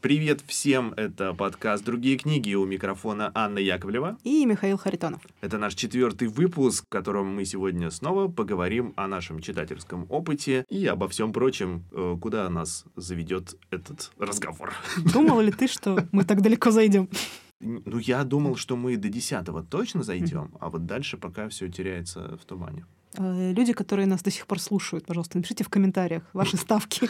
Привет всем, это подкаст «Другие книги» у микрофона Анна Яковлева. И Михаил Харитонов. Это наш четвертый выпуск, в котором мы сегодня снова поговорим о нашем читательском опыте и обо всем прочем, э, куда нас заведет этот разговор. Думал ли ты, что мы так далеко зайдем? Ну, я думал, что мы до десятого точно зайдем, а вот дальше пока все теряется в тумане. Э, люди, которые нас до сих пор слушают, пожалуйста, напишите в комментариях ваши ставки,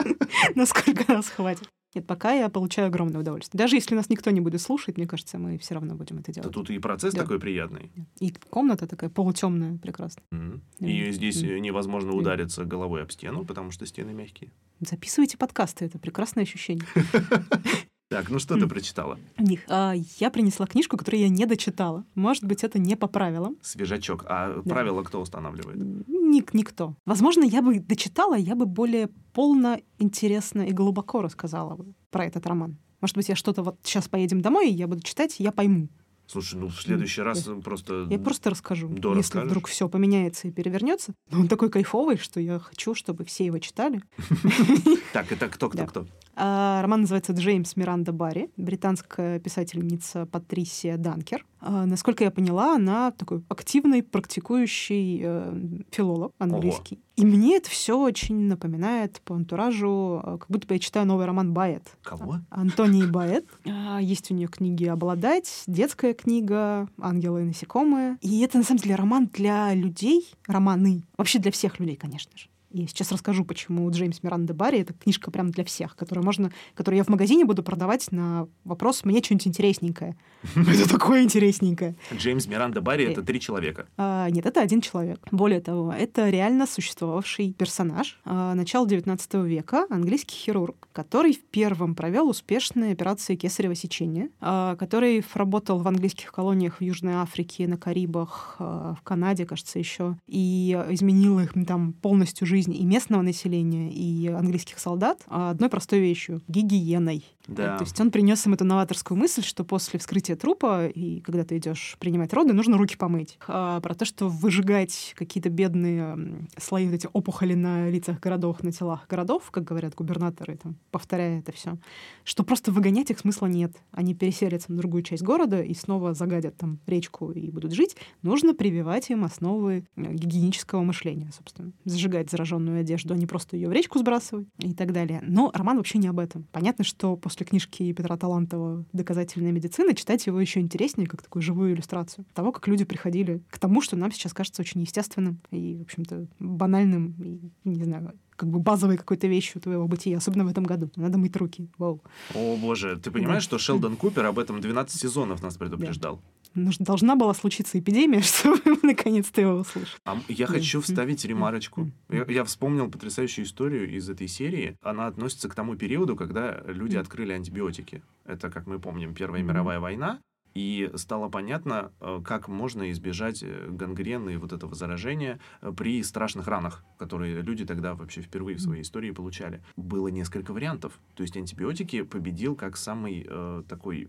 насколько нас хватит. Нет, пока я получаю огромное удовольствие. Даже если нас никто не будет слушать, мне кажется, мы все равно будем это делать. Да тут и процесс Да. такой приятный. И комната такая полутемная, прекрасная. Мгм. Да. И здесь Мгм. э, невозможно удариться головой об стену, потому что стены мягкие. Записывайте подкасты, это прекрасное ощущение. Так, ну что ты прочитала? Них. А, я принесла книжку, которую я не дочитала. Может быть, это не по правилам. Свежачок. А Да. правила кто устанавливает? Ник, никто. Возможно, я бы дочитала, я бы более полно, интересно и глубоко рассказала бы про этот роман. Может быть, я что-то вот сейчас поедем домой, и я буду читать, я пойму. Слушай, ну в следующий раз просто... Я просто расскажу. Да, если расскажешь. вдруг все поменяется и перевернется. Но он такой кайфовый, что я хочу, чтобы все его читали. Так, это кто, кто, кто? А, Роман называется «Джеймс Миранда Барри», британская писательница Патрисия Данкер. А, Насколько я поняла, она такой активный, практикующий э, филолог английский. И мне это все очень напоминает по антуражу, э, как будто бы я читаю новый роман Баэт. Кого? Антонии Баэт. А, Есть у нее книги «Обладать», детская книга «Ангелы и насекомые». И это, на самом деле, роман для людей, романы, вообще для всех людей, конечно же. И сейчас расскажу, почему Джеймс Миранда Барри это книжка прям для всех, которую можно, которую я в магазине буду продавать на вопрос «мне что-нибудь интересненькое». Это такое интересненькое. Джеймс Миранда Барри Э. это три человека. А, нет, это один человек. Более того, это реально существовавший персонаж а, начала XIX века, английский хирург, который в первом провел успешные операции кесарево сечения, а, который работал в английских колониях в Южной Африке, на Карибах, в Канаде, кажется, еще, и изменил их там полностью жизнь и местного населения, и английских солдат а, одной простой вещью — гигиеной. Да. То есть он принес им эту новаторскую мысль, что после вскрытия трупа и когда ты идешь принимать роды, нужно руки помыть. А, про то, что выжигать какие-то бедные слои, вот эти опухоли на лицах городов, на телах городов, как говорят губернаторы, там, повторяя это все, что просто выгонять их смысла нет. Они переселятся на другую часть города и снова загадят там речку и будут жить. Нужно прививать им основы э, гигиенического мышления, собственно. Зажигать зараженную одежду, а не просто ее в речку сбрасывать и так далее. Но роман вообще не об этом. Понятно, что после книжки Петра Талантова «Доказательная медицина» читать его еще интереснее, как такую живую иллюстрацию того, как люди приходили к тому, что нам сейчас кажется очень естественным и, в общем-то, банальным, и, не знаю, как бы базовой какой-то вещью твоего бытия, особенно в этом году. Надо мыть руки. Вау. О, боже, ты понимаешь, Да. что Шелдон Купер об этом 12 сезонов нас предупреждал? Нуж- Должна была случиться эпидемия, чтобы мы наконец-то его услышали. А я Да. хочу вставить ремарочку. Я, я вспомнил потрясающую историю из этой серии. Она относится к тому периоду, когда люди открыли антибиотики. Это, как мы помним, Первая мировая война. И стало понятно, э, как можно избежать э, гангрены и вот этого заражения э, при страшных ранах, которые люди тогда вообще впервые в своей истории получали. Было несколько вариантов. То есть антибиотики победил как самый э, такой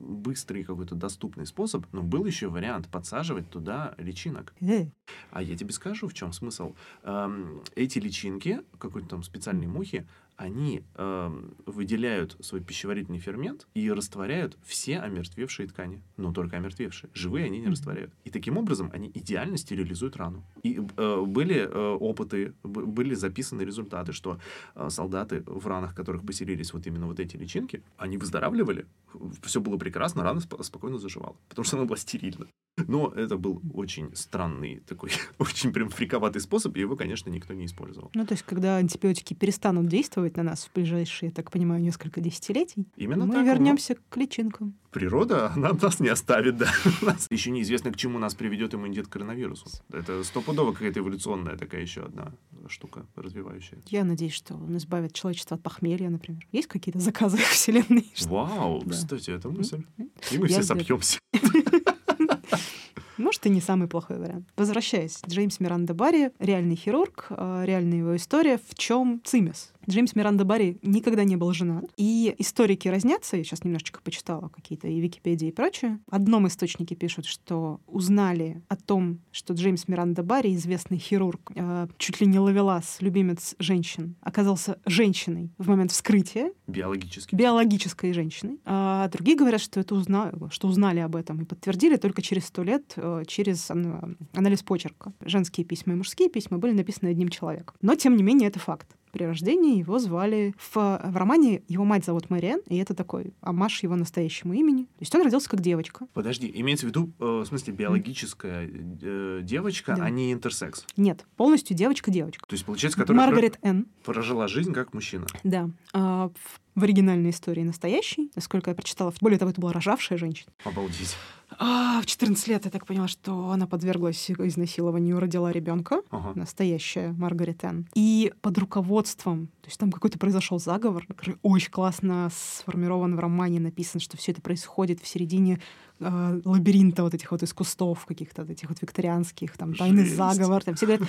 быстрый какой-то доступный способ, но был еще вариант подсаживать туда личинок. А я тебе скажу, в чем смысл. Эм, эти личинки, какой-то там специальной мухи, они эм, выделяют свой пищеварительный фермент и растворяют все омертвевшие ткани. Но только омертвевшие. Живые они не растворяют. И таким образом они идеально стерилизуют рану. И э, были э, опыты, б- были записаны результаты, что э, солдаты в ранах, которых поселились вот именно вот эти личинки, они выздоравливали, все было прекрасно, рана сп- спокойно заживала, потому что она была стерильна. Но это был очень странный такой, очень прям фриковатый способ, и его, конечно, никто не использовал. Ну, то есть, когда антибиотики перестанут действовать на нас в ближайшие, я так понимаю, несколько десятилетий, Именно мы так. вернемся к личинкам. Природа, она нас не оставит, да. Еще неизвестно, к чему нас приведет иммунитет к коронавирусу. Это стопудово какая-то эволюционная такая еще одна штука развивающая. Я надеюсь, что он избавит человечество от похмелья, например. Есть какие-то заказы Вселенной? Вау, Да. кстати, это мысль. И мы все сопьемся. Может, и не самый плохой вариант. Возвращаясь, Джеймс Миранда Барри, реальный хирург, э, реальная его история. В чем цимес? Джеймс Миранда Барри никогда не был женат. И историки разнятся, я сейчас немножечко почитала какие-то и Википедии и прочее. В одном источнике пишут, что узнали о том, что Джеймс Миранда Барри, известный хирург, э, чуть ли не ловелас, любимец женщин, оказался женщиной в момент вскрытия. Биологически. Биологической женщиной. А другие говорят, что это узнали, что узнали об этом и подтвердили только через сто лет э, через анализ почерка. Женские письма и мужские письма были написаны одним человеком. Но, тем не менее, это факт при рождении его звали... В, в романе его мать зовут Мэриэн, и это такой амаш его настоящему имени. То есть он родился как девочка. Подожди, имеется в виду, э, в смысле, биологическая э, девочка, Да. а не интерсекс? Нет, полностью девочка-девочка. То есть, получается, которая Маргарет Н. про- прожила жизнь как мужчина. Да. А, в, в оригинальной истории настоящей, насколько я прочитала, более того, это была рожавшая женщина. Обалдеть. А, в 14 лет я так поняла, что она подверглась изнасилованию, родила ребенка. Ага. настоящая Маргарет Энн. И под руководством, то есть там какой-то произошел заговор, который очень классно сформирован в романе, написан, что все это происходит в середине э, лабиринта вот этих вот из кустов каких-то вот этих вот викторианских, там тайный Жесть. заговор, там все говорят,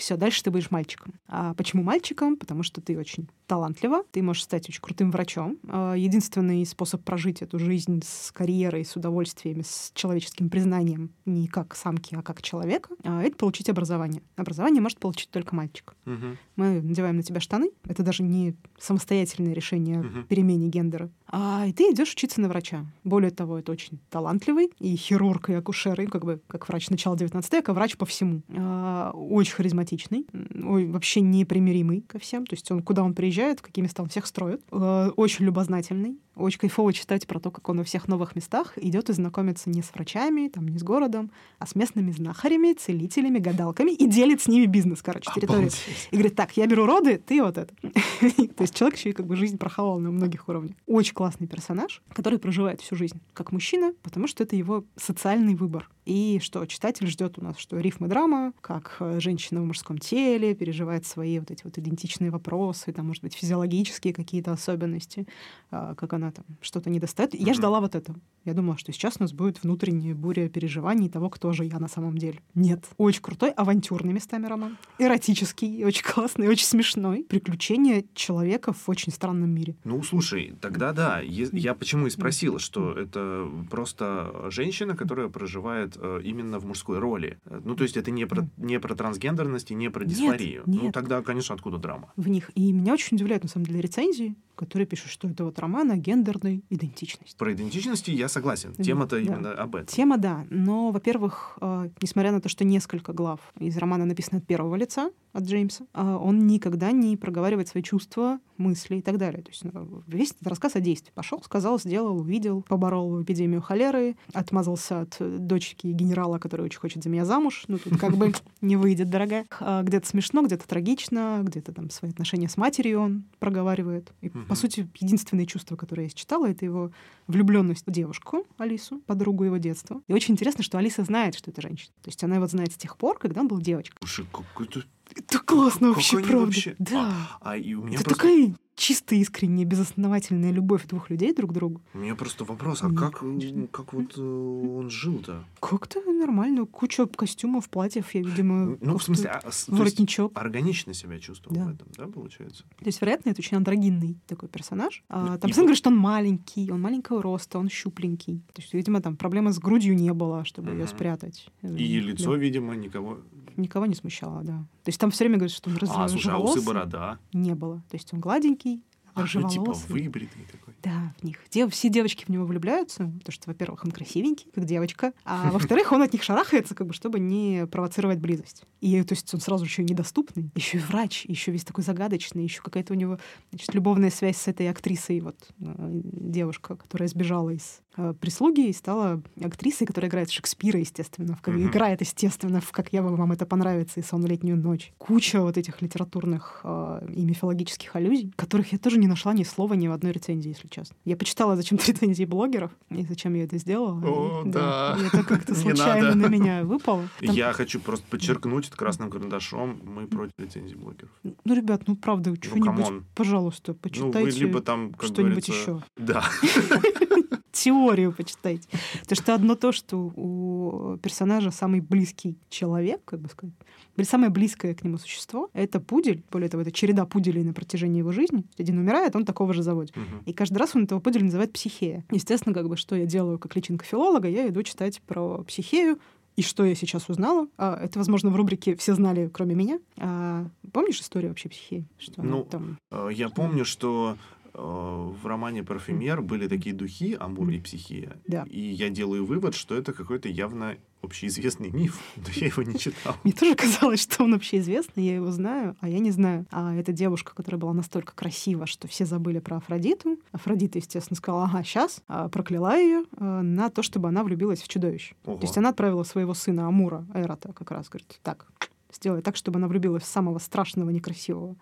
все, дальше ты будешь мальчиком. А почему мальчиком? Потому что ты очень талантлива, ты можешь стать очень крутым врачом. А, Единственный способ прожить эту жизнь с карьерой, с удовольствиями, с человеческим признанием, не как самки, а как человека, а, это получить образование. Образование может получить только мальчик. Мгм. Мы надеваем на тебя штаны. Это даже не самостоятельное решение о перемене гендера. А, и ты идешь учиться на врача. Более того, это очень талантливый и хирург, и акушер, и как бы как врач начала 19 века, врач по всему. А, очень харизматичный, м, ой, вообще непримиримый ко всем. То есть он, куда он приезжает, в какие места он всех строит. А, очень любознательный. Очень кайфово читать про то, как он во всех новых местах идет и знакомится не с врачами, там, не с городом, а с местными знахарями, целителями, гадалками и делит с ними бизнес, короче, территорию. Обалдеть. И говорит, так, я беру роды, ты вот это. То есть человек еще и как бы жизнь прохавал на многих уровнях. Очень классный персонаж, который проживает всю жизнь как мужчина, потому что это его социальный выбор. И что читатель ждет у нас, что рифм и драма, как э, женщина в мужском теле переживает свои вот эти вот идентичные вопросы, там, может быть, физиологические какие-то особенности, а, как она там что-то не достает. Я ждала вот этого. Я думала, что сейчас у нас будет внутренняя буря переживаний того, кто же я на самом деле. Нет. Очень крутой, авантюрный местами роман. Эротический, очень классный, очень смешной. Приключения человека в очень странном мире. Ну, слушай, тогда да. Я почему и спросил, что это просто женщина, которая проживает именно в мужской роли. Э, Ну, то есть это не про, не про трансгендерность и не про Нет, дисфорию. Ну, нет. тогда, конечно, откуда драма? в них. И меня очень удивляют, на самом деле, рецензии, которые пишут, что это вот роман о гендерной идентичности. Про идентичности я согласен. Тема-то да. именно об этом. Тема, да. Но, во-первых, э, несмотря на то, что несколько глав из романа написано от первого лица, от Джеймса, э, он никогда не проговаривает свои чувства, мысли и так далее. То есть ну, весь этот рассказ о действии. Пошел, сказал, сделал, увидел, поборол эпидемию холеры, отмазался от э, дочки генерала, который очень хочет за меня замуж. Ну, тут как бы не выйдет, дорогая. Где-то смешно, где-то трагично, где-то там свои отношения с матерью он проговаривает. И. по сути, единственное чувство, которое я читала, это его влюбленность в девушку Алису, подругу его детства. И очень интересно, что Алиса знает, что это женщина. То есть она его знает с тех пор, когда он был девочкой. Слушай, какой-то... Это классно как вообще, правда. вообще- Да. А и у меня это просто... такая чистая, искренняя, безосновательная любовь двух людей друг к другу. У меня просто вопрос, а Ну, как, конечно. как вот э, он жил-то? Как-то нормально. Куча костюмов, платьев, я, видимо, Ну, в как-то смысле, а, воротничок. органично себя чувствовал Да. в этом, да, получается? То есть, вероятно, это очень андрогинный такой персонаж. А, Ну, там постоянно говорят, что он маленький, он маленького роста, он щупленький. То есть, видимо, там проблемы с грудью не было, чтобы ее Мгм. спрятать. Э, И да. лицо, видимо, никого... Никого не смущало, да. То есть там все время говорят, что он А, слушай, а усы борода? Не было. То есть он гладенький, А, ну, типа, рыжеволосый. выбритый такой. Да, в них. Дев- все девочки в него влюбляются, потому что, во-первых, он красивенький, как девочка, а во-вторых, он от них шарахается, как бы, чтобы не провоцировать близость. И, то есть, он сразу еще и недоступный, еще и врач, еще весь такой загадочный, еще какая-то у него, значит, любовная связь с этой актрисой, вот, э, девушка, которая сбежала из прислуги и стала актрисой, которая играет Шекспира, естественно, в, Мгм. играет, естественно, в «Как я вам это понравится» и «Сон в летнюю ночь». Куча вот этих литературных э, и мифологических аллюзий, которых я тоже не нашла ни слова ни в одной рецензии, если честно. Я почитала зачем-то рецензии блогеров, и зачем я это сделала. О, И- да. И это как-то случайно на меня выпало. Там- Я хочу просто подчеркнуть это красным карандашом. Мы против лицензий блогеров. Ну, ребят, ну правда, что-нибудь, come on. пожалуйста, Ну, вы почитайте либо там, как что-нибудь еще. Да. теорию почитайте. Потому что одно то, что у персонажа самый близкий человек, как бы сказать, самое близкое к нему существо — это пудель. Более того, это череда пуделей на протяжении его жизни. Один умирает, он такого же заводит. Мгм. И каждый раз он этого пуделя называет психея. Естественно, как бы, что я делаю как личинка филолога, я иду читать про психею, и что я сейчас узнала? А, это, возможно, в рубрике «Все знали, кроме меня». А, помнишь историю вообще психеи? Что Ну, там... Э, Я помню, что в романе «Парфюмер» были такие духи Амур и Психия. Да. И я делаю вывод, что это какой-то явно общеизвестный миф, но я его не читал. Мне тоже казалось, что он вообще известный, я его знаю, а я не знаю. А эта девушка, которая была настолько красива, что все забыли про Афродиту. Афродита, естественно, сказала, ага, сейчас, прокляла ее на то, чтобы она влюбилась в чудовище. Ого. То есть она отправила своего сына Амура, Эрота, как раз, говорит, так, сделай так, чтобы она влюбилась в самого страшного, некрасивого,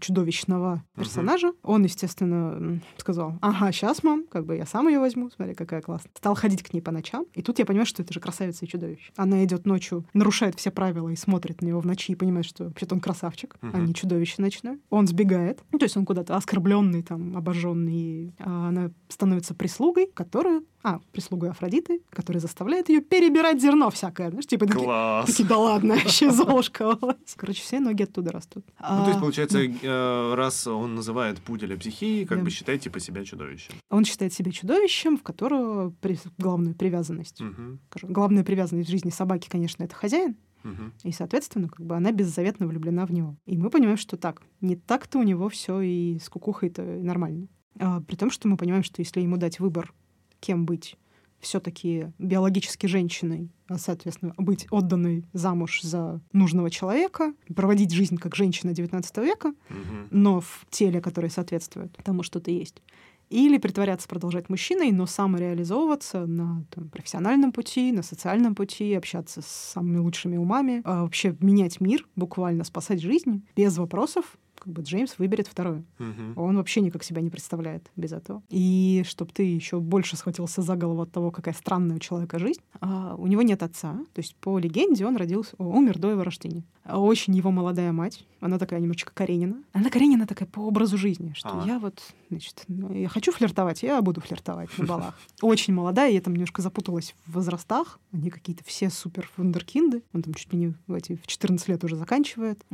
чудовищного персонажа. Он, естественно, сказал, ага, сейчас, мам, как бы я сам ее возьму, смотри, какая классная. Стал ходить к ней по ночам, и тут я понимаю, что это же красавица и чудовище. Она идет ночью, нарушает все правила и смотрит на него в ночи и понимает, что вообще-то он красавчик, а Мгм. не чудовище ночное. Он сбегает, ну, то есть он куда-то оскорбленный, там, обожженный, а она становится прислугой, которую а, прислугой Афродиты, которая заставляет ее перебирать зерно всякое. Знаешь, типа Класс! такие, да ладно, еще Золушка. Короче, все ноги оттуда растут. Ну, то есть, А, получается, э, раз он называет пуделя психией, как Да. бы считайте по себя чудовищем. Он считает себя чудовищем, в которого при- главную привязанность. Главная привязанность в жизни собаки, конечно, это хозяин. И, соответственно, как бы она беззаветно влюблена в него. И мы понимаем, что так, не так-то у него все и с кукухой-то нормально. А, при том, что мы понимаем, что если ему дать выбор, кем быть, все-таки биологически женщиной, а, соответственно, быть отданной замуж за нужного человека, проводить жизнь как женщина XIX века, Мгм. но в теле, которое соответствует тому, что ты есть. Или притворяться продолжать мужчиной, но самореализовываться на там, профессиональном пути, на социальном пути, общаться с самыми лучшими умами, а вообще менять мир, буквально спасать жизнь без вопросов. Как бы Джеймс выберет второе. Мгм. Он вообще никак себя не представляет без этого. И чтобы ты еще больше схватился за голову от того, какая странная у человека жизнь, а, у него нет отца. То есть по легенде он родился, о, умер до его рождения. А Очень его молодая мать, она такая немножечко Каренина. Она Каренина такая по образу жизни, что А. я вот, значит, я хочу флиртовать, я буду флиртовать на балах. Очень молодая, я там немножко запуталась в возрастах. Они какие-то все супер вундеркинды. Он там чуть ли не в, эти, в 14 лет уже заканчивает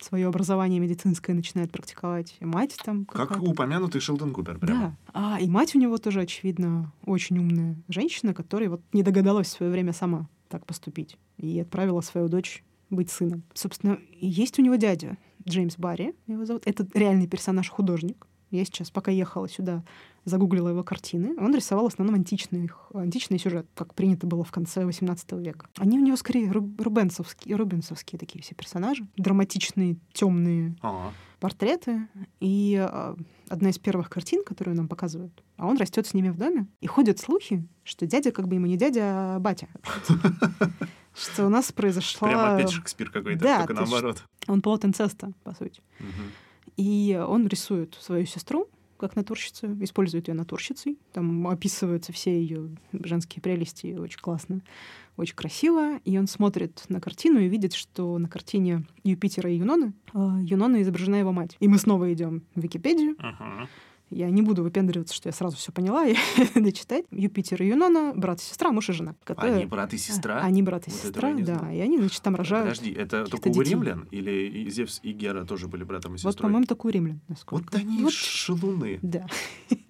свое образование медицинское, начинает практиковать. И мать там Как упомянутый Шелдон Купер прямо. Да. А, и мать у него тоже, очевидно, очень умная женщина, которая вот не догадалась в свое время сама так поступить. И отправила свою дочь быть сыном. Собственно, есть у него дядя Джеймс Барри, его зовут. Это реальный персонаж-художник. Я сейчас, пока ехала сюда, загуглила его картины. Он рисовал в основном античный, античный сюжет, как принято было в конце XVIII века. Они у него скорее ру- рубенсовские, рубенсовские такие все персонажи. Драматичные, темные А, портреты. И а, одна из первых картин, которую нам показывают, а он растет с ними в доме. И ходят слухи, что дядя как бы ему не дядя, а батя. Что у нас произошла... прямо опять Шекспир какой-то, Да, только наоборот. Он плод инцеста, по сути. И он рисует свою сестру как натурщицу, использует ее натурщицей. Там описываются все ее женские прелести очень классно, очень красиво. И он смотрит на картину и видит, что на картине Юпитера и Юноны а, Юнона изображена его мать. И мы снова идем в Википедию. Ага. Я не буду выпендриваться, что я сразу все поняла и дочитать. Юпитер и Юнона, брат и сестра, муж и жена. которые- Они брат и сестра? А, Они брат и Вот сестра, я да. И они, значит, там рожают. Подожди, это только у детей. римлян? Или Зевс и Гера тоже были братом и сестрой? Вот, по-моему, такой римлян, Вот насколько. они Вот шалуны. Да.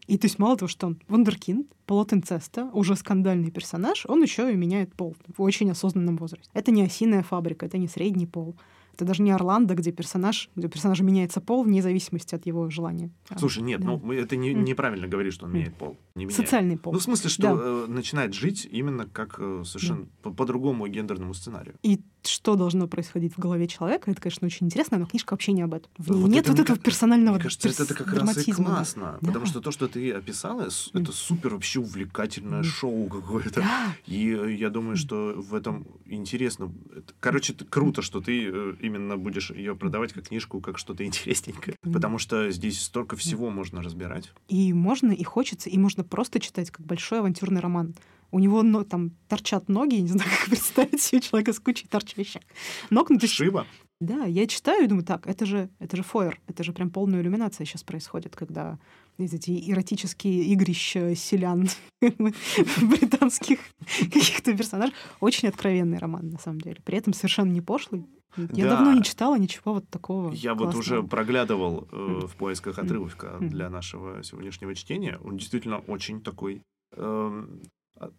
И то есть мало того, что он вундеркинд, плод инцеста, уже скандальный персонаж, он еще и меняет пол в очень осознанном возрасте. Это не осиная фабрика, это не средний пол. Это даже не Орландо, где персонаж, где у персонажа меняется пол вне зависимости от его желания. Слушай, нет, да. ну это не, неправильно говорить, что он меняет пол. Не меняет. Социальный пол. Ну, в смысле, что Да. э, начинает жить именно как э, совершенно по, по другому гендерному сценарию. И что должно происходить в голове человека, это, конечно, очень интересно, но книжка вообще не об этом. В ней Вот нет это вот этого ка- персонального Мне кажется, это, перс- это как раз и драматизма, да. классно. Потому что то, что ты описала, это супер вообще увлекательное шоу какое-то. Да. И э, я думаю, что в этом интересно. Короче, круто, что ты э, именно будешь ее продавать как книжку, как что-то интересненькое. Потому что здесь столько всего можно разбирать. И можно, и хочется, и можно просто читать как большой авантюрный роман. У него ну, там торчат ноги, я не знаю, как представить себе человека с кучей торчащих ног. Ну, то есть Шиба. Да, я читаю и думаю, так, это же, это же фойер, это же прям полная иллюминация сейчас происходит, когда эти эротические игрища селян британских каких-то персонажей. Очень откровенный роман, на самом деле. При этом совершенно не пошлый. Я Да. давно не читала ничего вот такого. Я вот уже проглядывал э, в поисках отрывка для нашего сегодняшнего чтения. Он действительно очень такой эм,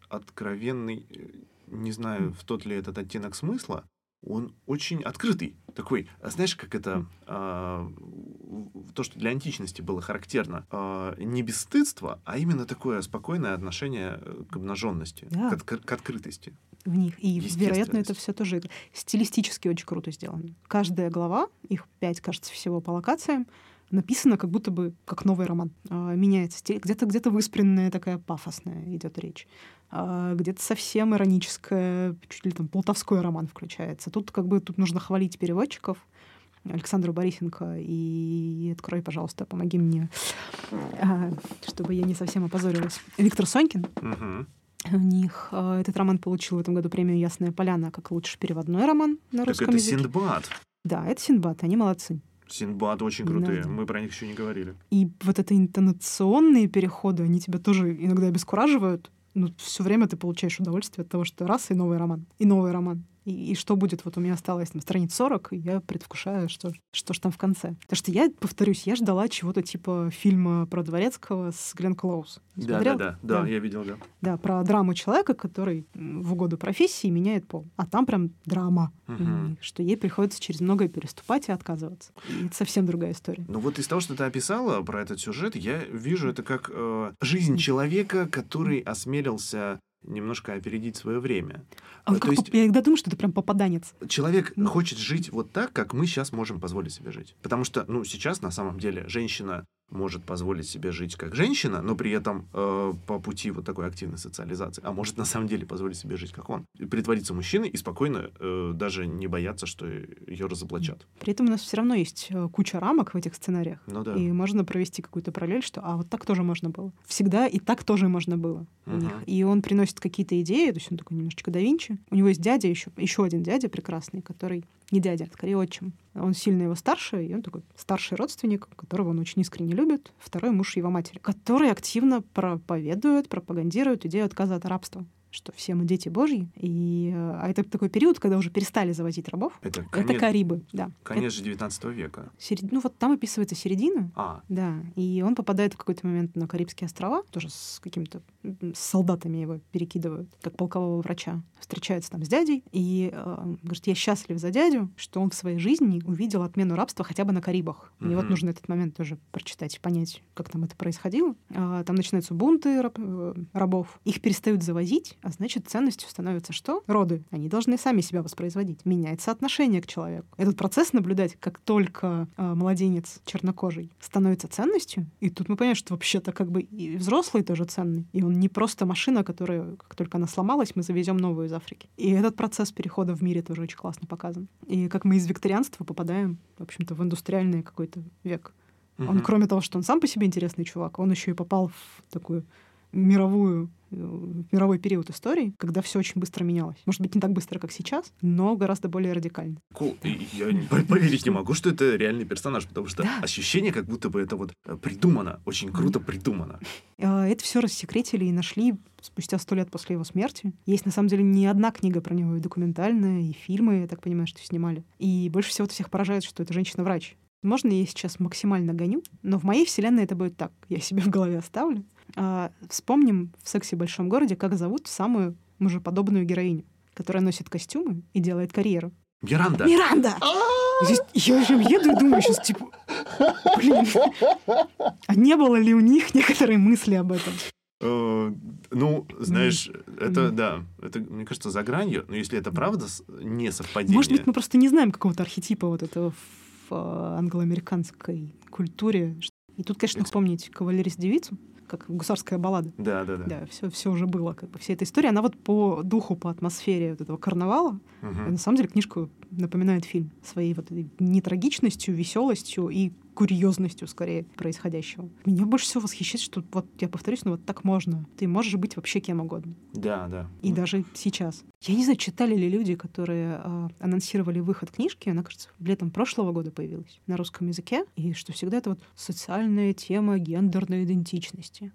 откровенный, э, не знаю, в тот ли этот оттенок смысла. Он очень открытый. Такой, а знаешь, как это... В- то, что для античности было характерно. а, не бесстыдство, а именно такое спокойное отношение э, к обнаженности, Да. к, отк- к открытости. в них. И, вероятно, это все тоже стилистически очень круто сделано. Каждая глава, их пять, кажется, всего по локациям, написано как будто бы как новый роман. А, меняется стиль. Где-то где выспренная такая пафосная идет речь. А, где-то совсем ироническая, чуть ли там полтовской роман включается. Тут как бы тут нужно хвалить переводчиков. Александру Борисенко и открой, пожалуйста, помоги мне, а, чтобы я не совсем опозорилась. Виктор Сонькин, у них этот роман получил в этом году премию «Ясная поляна» как лучший переводной роман на Так русском это языке. Синдбад. Да, это Синдбад, они молодцы. Синдбад очень крутые. да. Мы про них еще не говорили. И вот это интонационные переходы, они тебя тоже иногда обескураживают. Но все время ты получаешь удовольствие от того, что раз и новый роман, и новый роман. И, и что будет? Вот у меня осталось там страниц 40, и я предвкушаю, что, что ж там в конце. Потому что я, повторюсь, я ждала чего-то типа фильма про Дворецкого с Глен Клоуз. Да, да, да, да, Да. я видел, да. Да, про драму человека, который в угоду профессии меняет пол. А там прям драма. И что ей приходится через многое переступать и отказываться. И это совсем другая история. Ну вот из того, что ты описала про этот сюжет, я вижу это как э, жизнь человека, который осмелился немножко опередить свое время. А то как есть- поп- Я иногда думаю, что это прям попаданец. Человек Ну. хочет жить вот так, как мы сейчас можем позволить себе жить. Потому что, ну, сейчас на самом деле женщина может позволить себе жить как женщина, но при этом э, по пути вот такой активной социализации, а может на самом деле позволить себе жить как он. И Притвориться мужчиной и спокойно э, даже не бояться, что ее разоблачат. При этом у нас все равно есть э, куча рамок в этих сценариях. Ну да. И можно провести какую-то параллель, что а вот так тоже можно было. Всегда и так тоже можно было у Мгм. них. И он приносит какие-то идеи, то есть он такой немножечко да Винчи. У него есть дядя, еще, еще один дядя прекрасный, который не дядя, скорее отчим. Он сильно его старше, и он такой старший родственник, которого он очень искренне любит, второй муж его матери, который активно проповедует, пропагандирует идею отказа от рабства что все мы дети Божьи. И, э, а это такой период, когда уже перестали завозить рабов. Это Это конец, Карибы, да. конец же 19 века. Это серед- Ну вот там описывается середина, А, да, и он попадает в какой-то момент на Карибские острова, тоже с с солдатами его перекидывают, как полкового врача. Встречается там с дядей и э, говорит, я счастлив за дядю, что он в своей жизни увидел отмену рабства хотя бы на Карибах. Мне вот Мгм. нужно этот момент тоже прочитать, понять, как там это происходило. А, там начинаются бунты раб- э, рабов. Их перестают завозить, а значит, ценностью становится что? Роды. Они должны сами себя воспроизводить. Меняется отношение к человеку. Этот процесс наблюдать, как только э, младенец чернокожий становится ценностью, и тут мы понимаем, что вообще-то как бы и взрослый тоже ценный. И он не просто машина, которая, как только она сломалась, мы завезем новую из Африки. И этот процесс перехода в мире тоже очень классно показан. И как мы из викторианства попадаем, в общем-то, в индустриальный какой-то век. Он, кроме того, что он сам по себе интересный чувак, он еще и попал в такую мировую мировой период истории, когда все очень быстро менялось. Может быть, не так быстро, как сейчас, но гораздо более радикально. Кул. Я не- поверить не могу, что это реальный персонаж, потому что Да. ощущение, как будто бы это вот э, придумано, очень круто придумано. Э, Это все рассекретили и нашли спустя сто лет после его смерти. Есть, на самом деле, не одна книга про него, и документальная, и фильмы, я так понимаю, что снимали. И больше всего всех поражает, что это женщина-врач. Можно я сейчас максимально гоню, но в моей вселенной это будет так. Я себе в голове оставлю. А, вспомним в «Сексе в большом городе», как зовут самую мужеподобную героиню, которая носит костюмы и делает карьеру. Миранда. Миранда! Здесь я же еду и думаю сейчас, типа, блин, а не было ли у них некоторые мысли об этом? Э, Ну, знаешь, это, да, это, мне кажется, за гранью, но если это правда не совпадение... Может быть, мы просто не знаем какого-то архетипа вот этого в англоамериканской культуре. И тут, конечно, вспомнить кавалерист-девицу, как гусарская баллада. Да, да, да. Да, все, все уже было, как бы вся эта история. Она вот по духу, по атмосфере вот этого карнавала, Мгм. на самом деле книжку напоминает фильм своей вот нетрагичностью, веселостью и курьезностью, скорее, происходящего. Меня больше всего восхищает, что вот, я повторюсь, ну вот так можно. Ты можешь быть вообще кем угодно. Да, да. И даже сейчас. Я не знаю, читали ли люди, которые э, анонсировали выход книжки, она, кажется, летом прошлого года появилась на русском языке, и что всегда это вот социальная тема гендерной идентичности.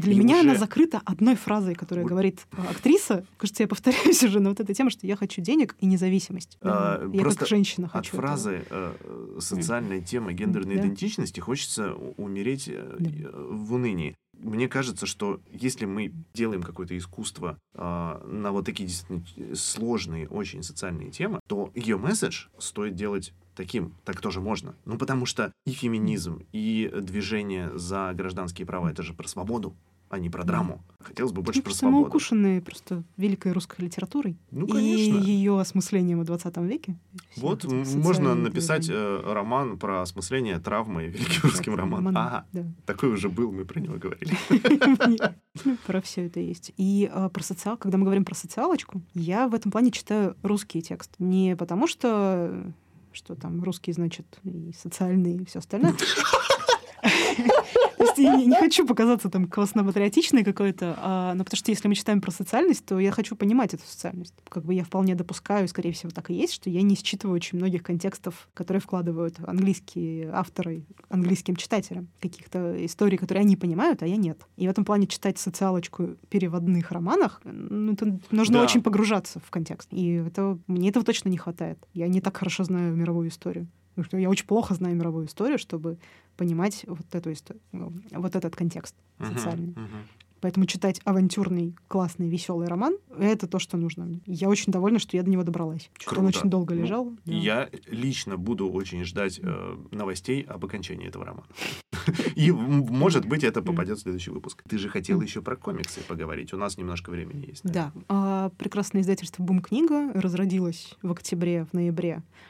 Для и меня уже... она закрыта одной фразой, которая вот. говорит актриса. Кажется, я повторяюсь уже, но вот эта тема, что я хочу денег и независимость. А, я как женщина хочу. От фразы э, социальная тема гендерной да. идентичности хочется умереть э, да. в унынии мне кажется, что если мы делаем какое-то искусство э, на вот такие действительно сложные, очень социальные темы, то ее месседж стоит делать таким. Так тоже можно. Ну, потому что и феминизм, и движение за гражданские права — это же про свободу а не про драму. Хотелось бы больше ну, про свободу. Мы укушенные просто великой русской литературой. Ну, конечно. И ее осмыслением в 20 веке. Вот можно написать э, роман про осмысление травмы великим русским романом. Ага, да. такой уже был, мы про него говорили. Ну, про все это есть. И э, про социал, когда мы говорим про социалочку, я в этом плане читаю русский текст. Не потому что что там русский, значит, и социальный, и все остальное. То есть я не, хочу показаться там классно-патриотичной какой-то, а, но потому что если мы читаем про социальность, то я хочу понимать эту социальность. Как бы я вполне допускаю, скорее всего, так и есть, что я не считываю очень многих контекстов, которые вкладывают английские авторы английским читателям, каких-то историй, которые они понимают, а я нет. И в этом плане читать социалочку в переводных романах, ну, это нужно да. очень погружаться в контекст. И это, мне этого точно не хватает. Я не так хорошо знаю мировую историю. Потому что я очень плохо знаю мировую историю, чтобы понимать вот, эту ну, вот этот контекст социальный. Uh-huh, uh-huh. Поэтому читать авантюрный, классный, веселый роман — это то, что нужно мне. Я очень довольна, что я до него добралась. Что-то он очень долго ну, лежал. Ну, да. Я лично буду очень ждать э, новостей об окончании этого романа. И, может быть, это попадет в следующий выпуск. Ты же хотела еще про комиксы поговорить. У нас немножко времени есть. Да. А, прекрасное издательство «Бум книга» разродилось в октябре, в ноябре Э,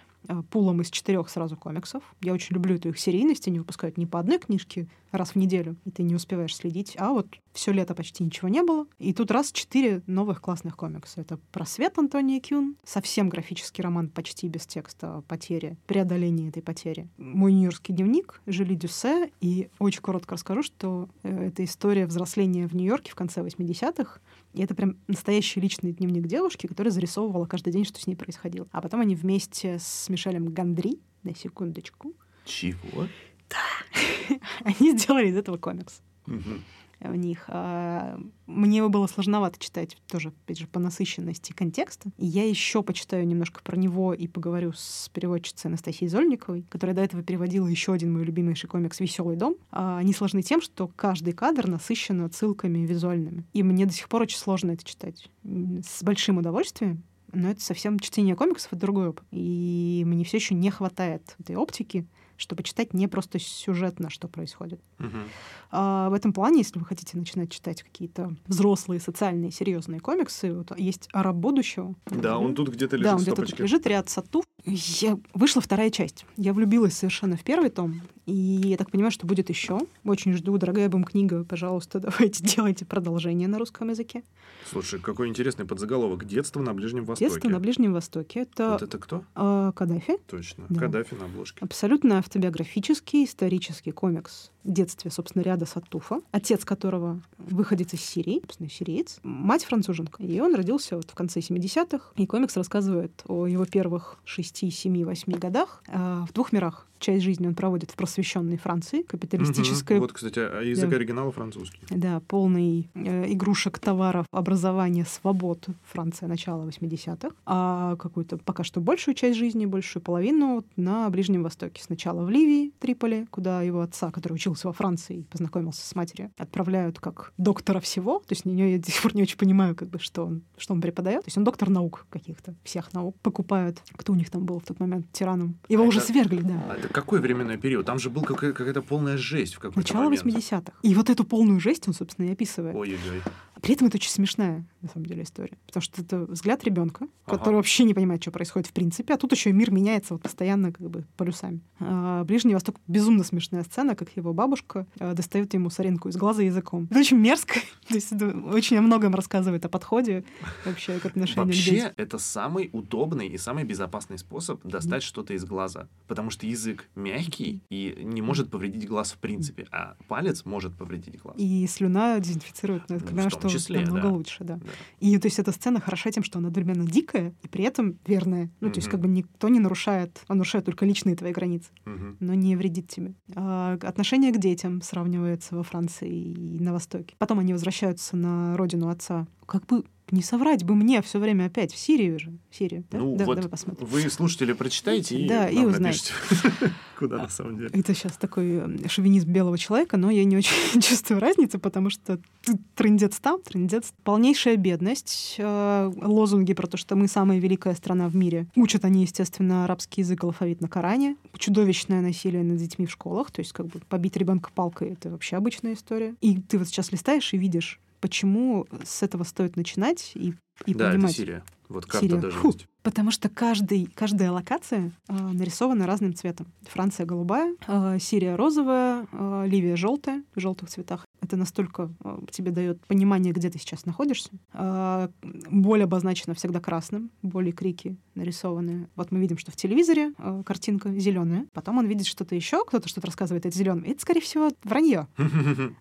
пулом из четырех сразу комиксов. Я очень люблю эту их серийность. Они выпускают не по одной книжке раз в неделю, и ты не успеваешь следить. А вот все лето почти ничего не было. И тут раз четыре новых классных комикса. Это «Просвет» Антония Кюн, совсем графический роман почти без текста о потере, преодолении этой потери. «Мой нью-йоркский дневник» Жили Дюссе. И очень коротко расскажу, что э, это история взросления в Нью-Йорке в конце 80-х. И это прям настоящий личный дневник девушки, которая зарисовывала каждый день, что с ней происходило. А потом они вместе с Мишелем Гандри, на секундочку. Чего? Да. они сделали из этого комикс. Угу в них. А, мне его было сложновато читать тоже, опять же, по насыщенности контекста. И я еще почитаю немножко про него и поговорю с переводчицей Анастасией Зольниковой, которая до этого переводила еще один мой любимейший комикс «Веселый дом». А, они сложны тем, что каждый кадр насыщен отсылками визуальными. И мне до сих пор очень сложно это читать. С большим удовольствием, но это совсем чтение комиксов — это другой опыт. И мне все еще не хватает этой оптики, чтобы читать не просто сюжетно, что происходит. Uh-huh. А, в этом плане, если вы хотите начинать читать какие-то взрослые, социальные, серьезные комиксы, вот есть «Араб будущего». Да, он тут где-то лежит Да, он где-то тут лежит, ряд Сату. Я... Вышла вторая часть. Я влюбилась совершенно в первый том, и я так понимаю, что будет еще. Очень жду, дорогая бум книга, пожалуйста, давайте делайте продолжение на русском языке. Слушай, какой интересный подзаголовок. Детство на Ближнем Востоке. Детство на Ближнем Востоке. Это, вот это кто? Э, Каддафи. Точно. Да. Каддафи на обложке. Абсолютно автобиографический исторический комикс в детстве, собственно, ряда Саттуфа, отец которого выходец из Сирии, собственно, сириец, мать француженка. И он родился вот в конце 70-х. И комикс рассказывает о его первых 6, 7, 8 годах э, в двух мирах часть жизни он проводит в просвещенной Франции, капиталистической. Угу. Вот, кстати, а язык да. оригинала французский. Да, полный э, игрушек, товаров, образования, свобод Франция начала 80-х. А какую-то пока что большую часть жизни, большую половину на Ближнем Востоке. Сначала в Ливии, Триполи, куда его отца, который учился во Франции и познакомился с матерью, отправляют как доктора всего. То есть я до сих пор не очень понимаю, как бы, что он, что он преподает. То есть он доктор наук каких-то, всех наук. Покупают, кто у них там был в тот момент тираном. Его а уже это... свергли, да. А какой временной период? Там же был какая-то полная жесть в какой-то Начало момент. 80-х. И вот эту полную жесть он, собственно, и описывает. Ой-ой-ой. При этом это очень смешная, на самом деле, история. Потому что это взгляд ребенка, ага. который вообще не понимает, что происходит в принципе. А тут еще и мир меняется вот постоянно как бы полюсами. А, Ближний Восток безумно смешная сцена, как его бабушка а, достает ему соринку из глаза языком. Это очень мерзко, То есть это очень о многом рассказывает о подходе вообще к отношению к детям. Вообще, это самый удобный и самый безопасный способ достать что-то из глаза. Потому что язык мягкий и не может повредить глаз в принципе, а палец может повредить глаз. И слюна дезинфицирует, ну, том что числе, намного да. лучше, да. Да. И то есть эта сцена хороша тем, что она одновременно дикая и при этом верная. Ну, то есть как бы никто не нарушает, он нарушает только личные твои границы, но не вредит тебе. А, отношение к детям сравнивается во Франции и на Востоке. Потом они возвращаются на родину отца. Как бы не соврать бы мне все время опять в Сирию же. В Сирию, да? Ну Да, вот давай посмотрим. вы, слушатели, прочитайте и Да, и узнаете. куда на самом деле. Это сейчас такой э, шовинизм белого человека, но я не очень чувствую разницы, потому что т- трындец там, трындец. Полнейшая бедность, э, лозунги про то, что мы самая великая страна в мире. Учат они, естественно, арабский язык, алфавит на Коране. Чудовищное насилие над детьми в школах, то есть как бы побить ребенка палкой — это вообще обычная история. И ты вот сейчас листаешь и видишь, почему с этого стоит начинать и, и Да, это понимать. Сирия. Вот карта Сирия. даже Фу. есть. Потому что каждый, каждая локация э, нарисована разным цветом. Франция голубая, э, Сирия розовая, э, Ливия желтая в желтых цветах. Это настолько э, тебе дает понимание, где ты сейчас находишься. Э, боль обозначена всегда красным, боли, крики нарисованы. Вот мы видим, что в телевизоре э, картинка зеленая. Потом он видит что-то еще, кто-то что-то рассказывает, это зеленым. Это, скорее всего, вранье.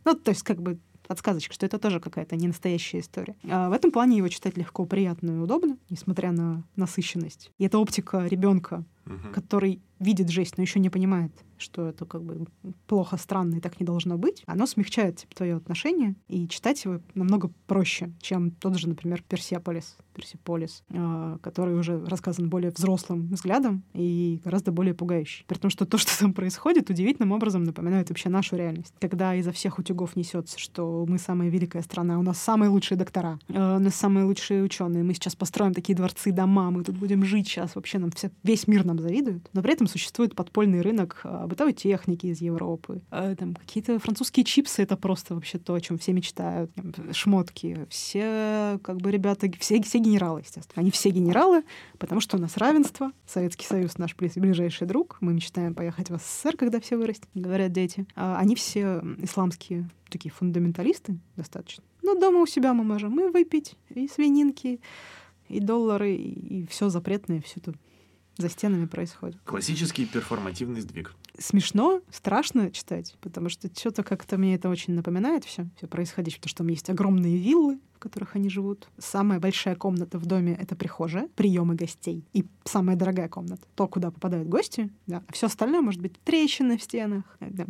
Ну, то есть, как бы подсказочка, что это тоже какая-то не настоящая история. А в этом плане его читать легко, приятно и удобно, несмотря на насыщенность. И это оптика ребенка, Мгм. который видит жесть, но еще не понимает, что это как бы плохо, странно и так не должно быть, оно смягчает типа, твое отношение, и читать его намного проще, чем тот же, например, Персеполис, Персиполис, а, который уже рассказан более взрослым взглядом и гораздо более пугающий. При том, что то, что там происходит, удивительным образом напоминает вообще нашу реальность. Когда изо всех утюгов несется, что мы самая великая страна, у нас самые лучшие доктора, э, у нас самые лучшие ученые, мы сейчас построим такие дворцы, дома, мы тут будем жить сейчас, вообще нам все, весь мир нам завидует. Но при этом существует подпольный рынок а, бытовой техники из Европы. А, Там какие-то французские чипсы — это просто вообще то, о чем все мечтают. Шмотки. Все как бы ребята, все, все генералы, естественно. Они все генералы, потому что у нас равенство. Советский Союз наш ближайший друг. Мы мечтаем поехать в СССР, когда все вырастет, говорят дети. А Они все исламские такие фундаменталисты достаточно. Но дома у себя мы можем и выпить, и свининки, и доллары, и, все запретное, все тут за стенами происходит. Классический перформативный сдвиг. Смешно, страшно читать, потому что что-то как-то мне это очень напоминает все, все происходящее, потому что там есть огромные виллы, в которых они живут. Самая большая комната в доме — это прихожая, приемы гостей. И самая дорогая комната — то, куда попадают гости. Да. А все остальное может быть трещины в стенах, э, да,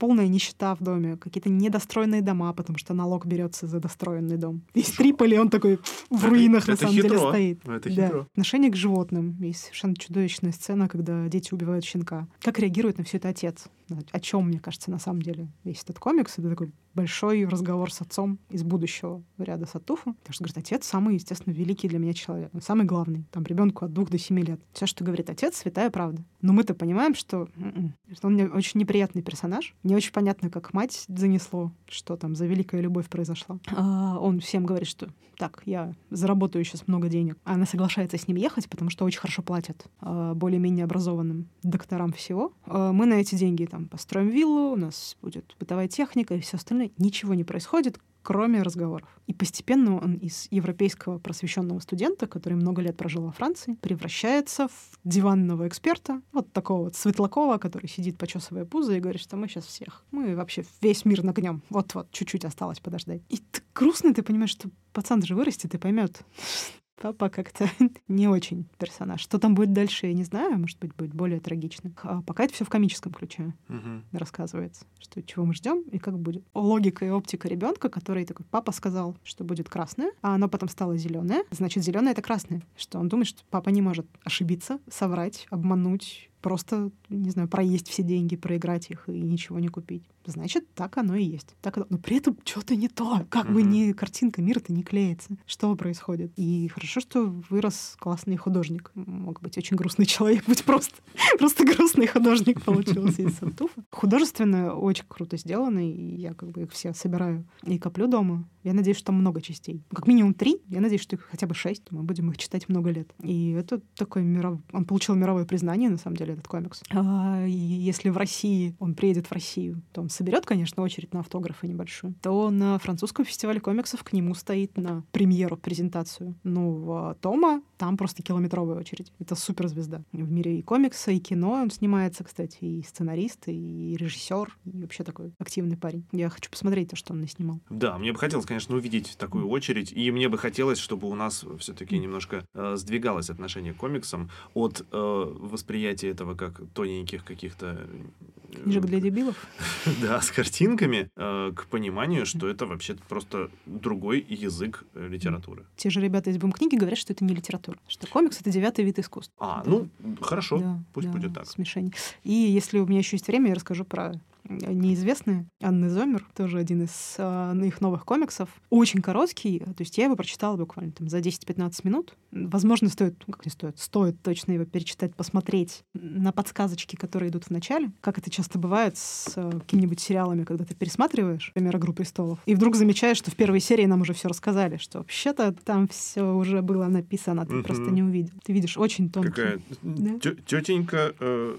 полная нищета в доме, какие-то недостроенные дома, потому что налог берется за достроенный дом. Весь Триполи, он такой в Это- руинах на это самом деле хитро. стоит. Это Да. хитро. Отношение к животным. Есть совершенно чудовищная сцена, когда дети убивают щенка. Как реагирует на все это отец? О чем, мне кажется, на самом деле весь этот комикс? Это такой большой разговор с отцом из будущего ряда Сатуфа. Потому что, говорит, отец самый, естественно, великий для меня человек. Он самый главный. Там ребенку от двух до семи лет. Все, что говорит отец, святая правда. Но мы-то понимаем, что, м-м, что он очень неприятный персонаж. Не очень понятно, как мать занесло, что там за великая любовь произошла. А, он всем говорит, что так, я заработаю сейчас много денег. Она соглашается с ним ехать, потому что очень хорошо платят а, более-менее образованным докторам всего. А, мы на эти деньги там построим виллу, у нас будет бытовая техника и все остальное. Ничего не происходит, кроме разговоров. И постепенно он из европейского просвещенного студента, который много лет прожил во Франции, превращается в диванного эксперта, вот такого вот Светлакова, который сидит, почесывая пузо и говорит, что мы сейчас всех, мы вообще весь мир нагнем. Вот-вот, чуть-чуть осталось подождать. И ты грустно, ты понимаешь, что пацан же вырастет и поймет, Папа как-то не очень персонаж. Что там будет дальше, я не знаю. Может быть, будет более трагично. А пока это все в комическом ключе Мгм. рассказывается, что чего мы ждем и как будет. Логика и оптика ребенка, который такой, папа сказал, что будет красное, а оно потом стало зеленое, значит, зеленое это красное. Что он думает, что папа не может ошибиться, соврать, обмануть, просто, не знаю, проесть все деньги, проиграть их и ничего не купить. Значит, так оно и есть. Так оно... Но при этом что-то не то. Как бы не картинка мира-то не клеится. Что происходит? И хорошо, что вырос классный художник. Мог быть очень грустный человек, быть просто, просто грустный художник получился из Сантуфа. Художественно очень круто сделано, и я как бы их все собираю и коплю дома. Я надеюсь, что там много частей. Как минимум три. Я надеюсь, что их хотя бы шесть. Мы будем их читать много лет. И это такой миров... Он получил мировое признание, на самом деле, этот комикс. А, и если в России он приедет в Россию, то он соберет, конечно, очередь на автографы небольшую, то на французском фестивале комиксов к нему стоит на премьеру, презентацию нового тома, там просто километровая очередь. Это суперзвезда. В мире и комикса, и кино он снимается, кстати, и сценарист, и режиссер, и вообще такой активный парень. Я хочу посмотреть то, что он снимал. Да, мне бы хотелось, конечно, увидеть такую очередь, и мне бы хотелось, чтобы у нас все-таки немножко э, сдвигалось отношение к комиксам от э, восприятия этого как тоненьких каких-то... Книжек для дебилов? Да, с картинками, э, к пониманию, что это вообще просто другой язык э, литературы. Те же ребята из Бум-книги говорят, что это не литература, что комикс — это девятый вид искусства. А, ну, хорошо, пусть будет так. Смешение. И если у меня еще есть время, я расскажу про неизвестные. Анны Зомер, тоже один из э, их новых комиксов. Очень короткий, то есть я его прочитала буквально там за 10-15 минут. Возможно, стоит, ну как не стоит, стоит точно его перечитать, посмотреть на подсказочки, которые идут в начале. Как это часто бывает с э, какими-нибудь сериалами, когда ты пересматриваешь, например, «Игру престолов», и вдруг замечаешь, что в первой серии нам уже все рассказали, что вообще-то там все уже было написано, ты mm-hmm. просто не увидел. Ты видишь очень тонкий. Какая да? тетенька, э,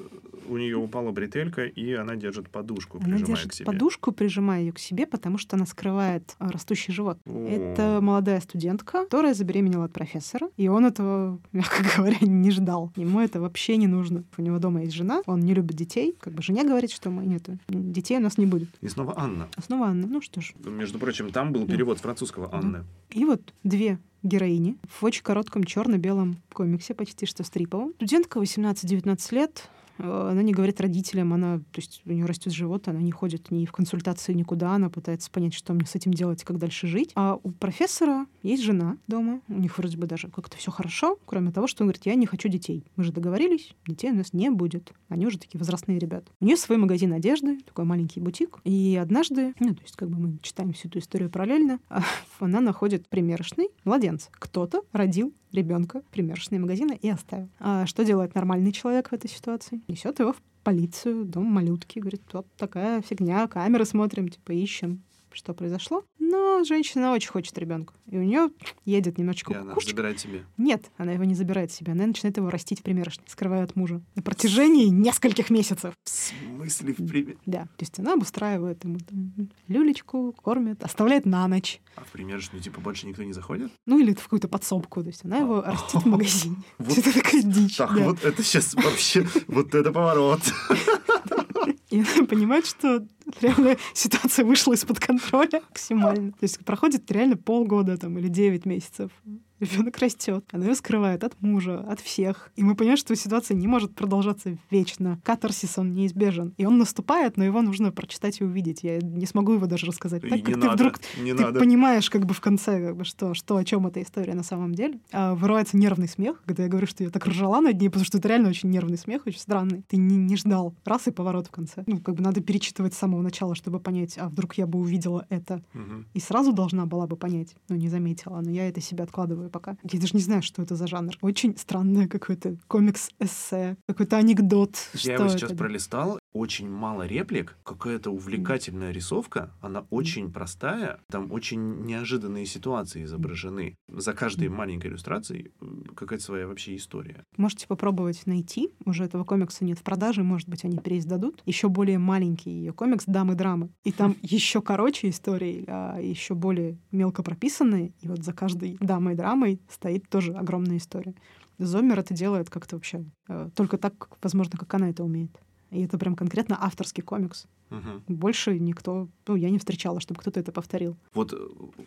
у нее упала бретелька, и она держит подушку подушку, она держит к себе. подушку, прижимая ее к себе, потому что она скрывает а, растущий живот. О. Это молодая студентка, которая забеременела от профессора, и он этого, мягко говоря, не ждал. Ему это вообще не нужно. У него дома есть жена, он не любит детей, как бы жене говорит, что мы нет, детей у нас не будет. И снова Анна. Снова Анна. Ну что ж. Между прочим, там был перевод да. французского Анны. И вот две героини в очень коротком черно-белом комиксе, почти что стриповом. Студентка 18-19 лет, она не говорит родителям, она, то есть у нее растет живот, она не ходит ни в консультации никуда, она пытается понять, что мне с этим делать, как дальше жить. А у профессора есть жена дома, у них вроде бы даже как-то все хорошо, кроме того, что он говорит, я не хочу детей. Мы же договорились, детей у нас не будет. Они уже такие возрастные ребята. У нее свой магазин одежды, такой маленький бутик. И однажды, ну, то есть как бы мы читаем всю эту историю параллельно, она находит примерочный младенца. Кто-то родил ребенка примерочные магазины и оставил. А что делает нормальный человек в этой ситуации? Несет его в полицию, дом малютки, говорит, вот такая фигня, камеры смотрим, типа ищем что произошло. Но женщина очень хочет ребенка. И у нее едет немножечко И она забирает себе? Нет, она его не забирает себе. Она начинает его растить в примерочной, скрывая от мужа. На протяжении нескольких месяцев. В смысле в пример? Да. То есть она обустраивает ему там, люлечку, кормит, оставляет на ночь. А в примерочную типа больше никто не заходит? Ну или в какую-то подсобку. То есть она его растит в магазине. Вот это такая дичь. Так, вот это сейчас вообще, вот это поворот. И понимает, что реально ситуация вышла из-под контроля максимально. То есть проходит реально полгода там, или 9 месяцев ребенок растет, она его скрывает от мужа, от всех. И мы понимаем, что ситуация не может продолжаться вечно. Катарсис, он неизбежен. И он наступает, но его нужно прочитать и увидеть. Я не смогу его даже рассказать. Так как ты надо, вдруг не ты надо. понимаешь как бы в конце, как бы, что, что, о чем эта история на самом деле. А вырывается нервный смех, когда я говорю, что я так ржала над ней, потому что это реально очень нервный смех, очень странный. Ты не, не ждал. Раз и поворот в конце. Ну, как бы надо перечитывать с самого начала, чтобы понять, а вдруг я бы увидела это. Угу. И сразу должна была бы понять, но не заметила. Но я это себе откладываю пока. Я даже не знаю, что это за жанр. Очень странное какое-то комикс-эссе, какой-то анекдот. Я его сейчас это? пролистал, очень мало реплик, какая-то увлекательная рисовка, она очень простая, там очень неожиданные ситуации изображены. За каждой маленькой иллюстрацией какая-то своя вообще история. Можете попробовать найти, уже этого комикса нет в продаже, может быть, они переиздадут. Еще более маленький ее комикс «Дамы драмы». И там еще короче истории, а еще более мелко прописанные. И вот за каждой дамой драмой стоит тоже огромная история. Зомер это делает как-то вообще э, только так, возможно, как она это умеет. И это прям конкретно авторский комикс. Угу. Больше никто, ну, я не встречала, чтобы кто-то это повторил. Вот,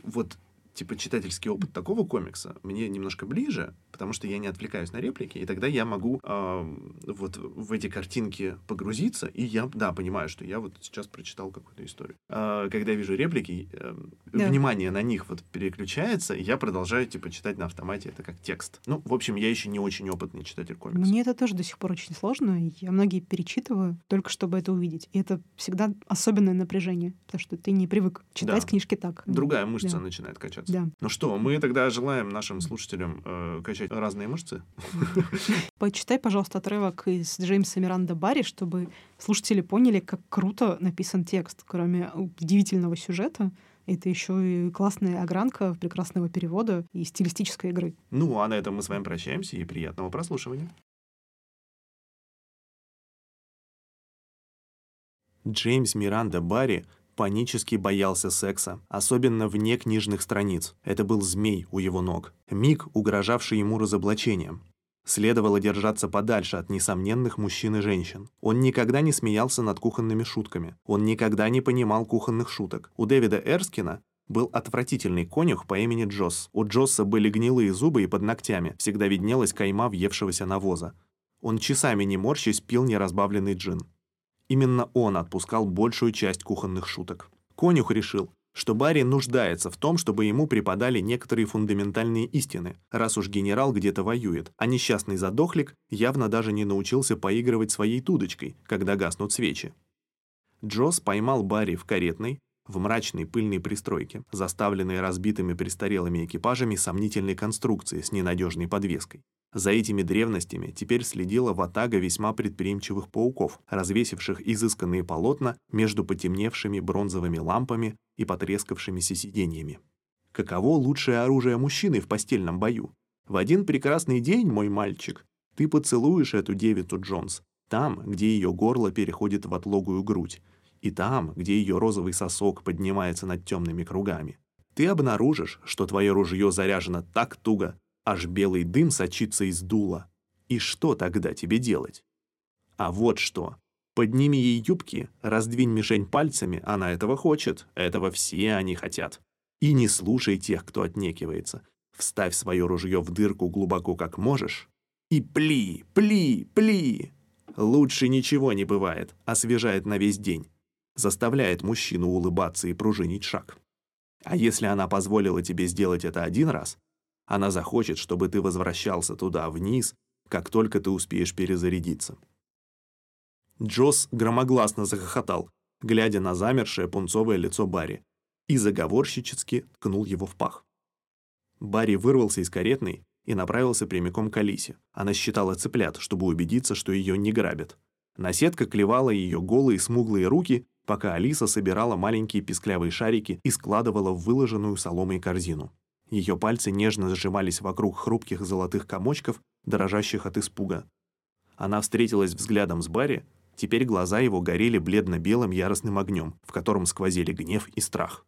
вот типа читательский опыт такого комикса мне немножко ближе, потому что я не отвлекаюсь на реплики, и тогда я могу э, вот в эти картинки погрузиться, и я, да, понимаю, что я вот сейчас прочитал какую-то историю. Э, когда я вижу реплики, э, да. внимание на них вот переключается, и я продолжаю, типа, читать на автомате, это как текст. Ну, в общем, я еще не очень опытный читатель комиксов. Мне это тоже до сих пор очень сложно, я многие перечитываю, только чтобы это увидеть. И это всегда особенное напряжение, потому что ты не привык читать да. книжки так. Другая мышца да. начинает качаться. Да. Ну что, мы тогда желаем нашим слушателям э, качать разные мышцы. Почитай, пожалуйста, отрывок из Джеймса Миранда Барри, чтобы слушатели поняли, как круто написан текст. Кроме удивительного сюжета, это еще и классная огранка прекрасного перевода и стилистической игры. Ну, а на этом мы с вами прощаемся и приятного прослушивания. Джеймс Миранда Барри панически боялся секса, особенно вне книжных страниц. Это был змей у его ног, миг, угрожавший ему разоблачением. Следовало держаться подальше от несомненных мужчин и женщин. Он никогда не смеялся над кухонными шутками. Он никогда не понимал кухонных шуток. У Дэвида Эрскина был отвратительный конюх по имени Джосс. У Джосса были гнилые зубы и под ногтями всегда виднелась кайма въевшегося навоза. Он часами не морщись пил неразбавленный джин. Именно он отпускал большую часть кухонных шуток. Конюх решил, что Барри нуждается в том, чтобы ему преподали некоторые фундаментальные истины, раз уж генерал где-то воюет, а несчастный задохлик явно даже не научился поигрывать своей тудочкой, когда гаснут свечи. Джосс поймал Барри в каретной, в мрачной пыльной пристройке, заставленной разбитыми престарелыми экипажами сомнительной конструкции с ненадежной подвеской. За этими древностями теперь следила ватага весьма предприимчивых пауков, развесивших изысканные полотна между потемневшими бронзовыми лампами и потрескавшимися сиденьями. Каково лучшее оружие мужчины в постельном бою? В один прекрасный день, мой мальчик, ты поцелуешь эту девицу Джонс, там, где ее горло переходит в отлогую грудь, и там, где ее розовый сосок поднимается над темными кругами. Ты обнаружишь, что твое ружье заряжено так туго, аж белый дым сочится из дула. И что тогда тебе делать? А вот что. Подними ей юбки, раздвинь мишень пальцами, она этого хочет, этого все они хотят. И не слушай тех, кто отнекивается. Вставь свое ружье в дырку глубоко как можешь и пли, пли, пли. Лучше ничего не бывает, освежает на весь день. Заставляет мужчину улыбаться и пружинить шаг. А если она позволила тебе сделать это один раз, она захочет, чтобы ты возвращался туда, вниз, как только ты успеешь перезарядиться. Джосс громогласно захохотал, глядя на замершее пунцовое лицо Барри, и заговорщически ткнул его в пах. Барри вырвался из каретной и направился прямиком к Алисе. Она считала цыплят, чтобы убедиться, что ее не грабят. Наседка клевала ее голые смуглые руки, пока Алиса собирала маленькие песклявые шарики и складывала в выложенную соломой корзину. Ее пальцы нежно сжимались вокруг хрупких золотых комочков, дрожащих от испуга. Она встретилась взглядом с Барри, теперь глаза его горели бледно-белым яростным огнем, в котором сквозили гнев и страх.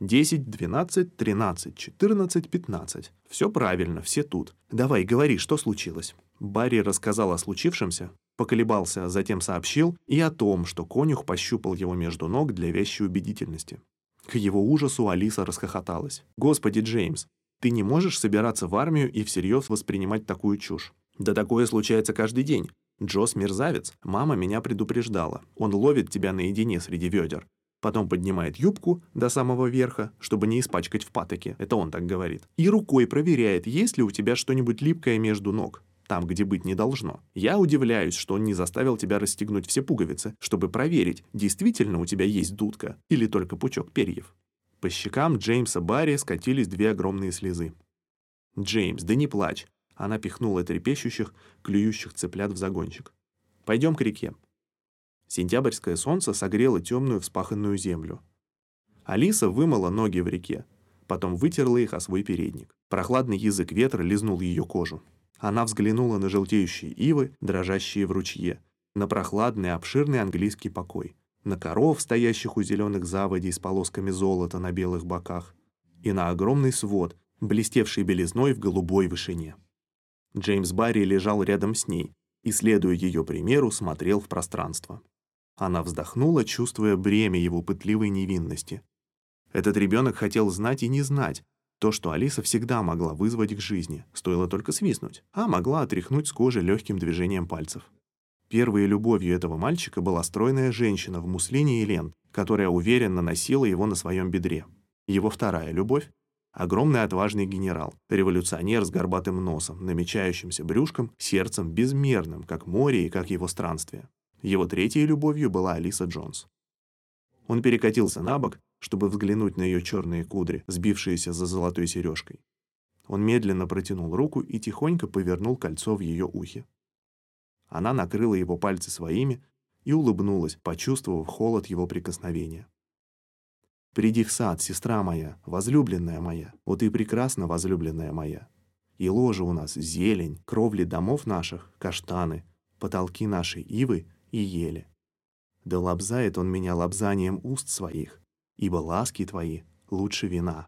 Десять, двенадцать, тринадцать, четырнадцать, пятнадцать. Все правильно, все тут. Давай, говори, что случилось. Барри рассказал о случившемся, поколебался, затем сообщил и о том, что конюх пощупал его между ног для вещей убедительности. К его ужасу Алиса расхохоталась. «Господи, Джеймс, ты не можешь собираться в армию и всерьез воспринимать такую чушь. Да такое случается каждый день. Джос мерзавец. Мама меня предупреждала. Он ловит тебя наедине среди ведер. Потом поднимает юбку до самого верха, чтобы не испачкать в патоке. Это он так говорит. И рукой проверяет, есть ли у тебя что-нибудь липкое между ног там, где быть не должно. Я удивляюсь, что он не заставил тебя расстегнуть все пуговицы, чтобы проверить, действительно у тебя есть дудка или только пучок перьев. По щекам Джеймса Барри скатились две огромные слезы. «Джеймс, да не плачь!» Она пихнула трепещущих, клюющих цыплят в загончик. «Пойдем к реке». Сентябрьское солнце согрело темную вспаханную землю. Алиса вымыла ноги в реке, потом вытерла их о свой передник. Прохладный язык ветра лизнул ее кожу. Она взглянула на желтеющие ивы, дрожащие в ручье, на прохладный обширный английский покой, на коров, стоящих у зеленых заводей с полосками золота на белых боках, и на огромный свод, блестевший белизной в голубой вышине. Джеймс Барри лежал рядом с ней и, следуя ее примеру, смотрел в пространство. Она вздохнула, чувствуя бремя его пытливой невинности. Этот ребенок хотел знать и не знать, то, что Алиса всегда могла вызвать к жизни, стоило только свистнуть, а могла отряхнуть с кожи легким движением пальцев. Первой любовью этого мальчика была стройная женщина в муслине и лент, которая уверенно носила его на своем бедре. Его вторая любовь — огромный отважный генерал, революционер с горбатым носом, намечающимся брюшком, сердцем безмерным, как море и как его странствие. Его третьей любовью была Алиса Джонс. Он перекатился на бок чтобы взглянуть на ее черные кудри, сбившиеся за золотой сережкой. Он медленно протянул руку и тихонько повернул кольцо в ее ухе. Она накрыла его пальцы своими и улыбнулась, почувствовав холод его прикосновения. «Приди в сад, сестра моя, возлюбленная моя, вот и прекрасно возлюбленная моя. И ложа у нас зелень, кровли домов наших, каштаны, потолки нашей ивы и ели. да лобзает он меня лобзанием уст своих, ибо ласки твои лучше вина.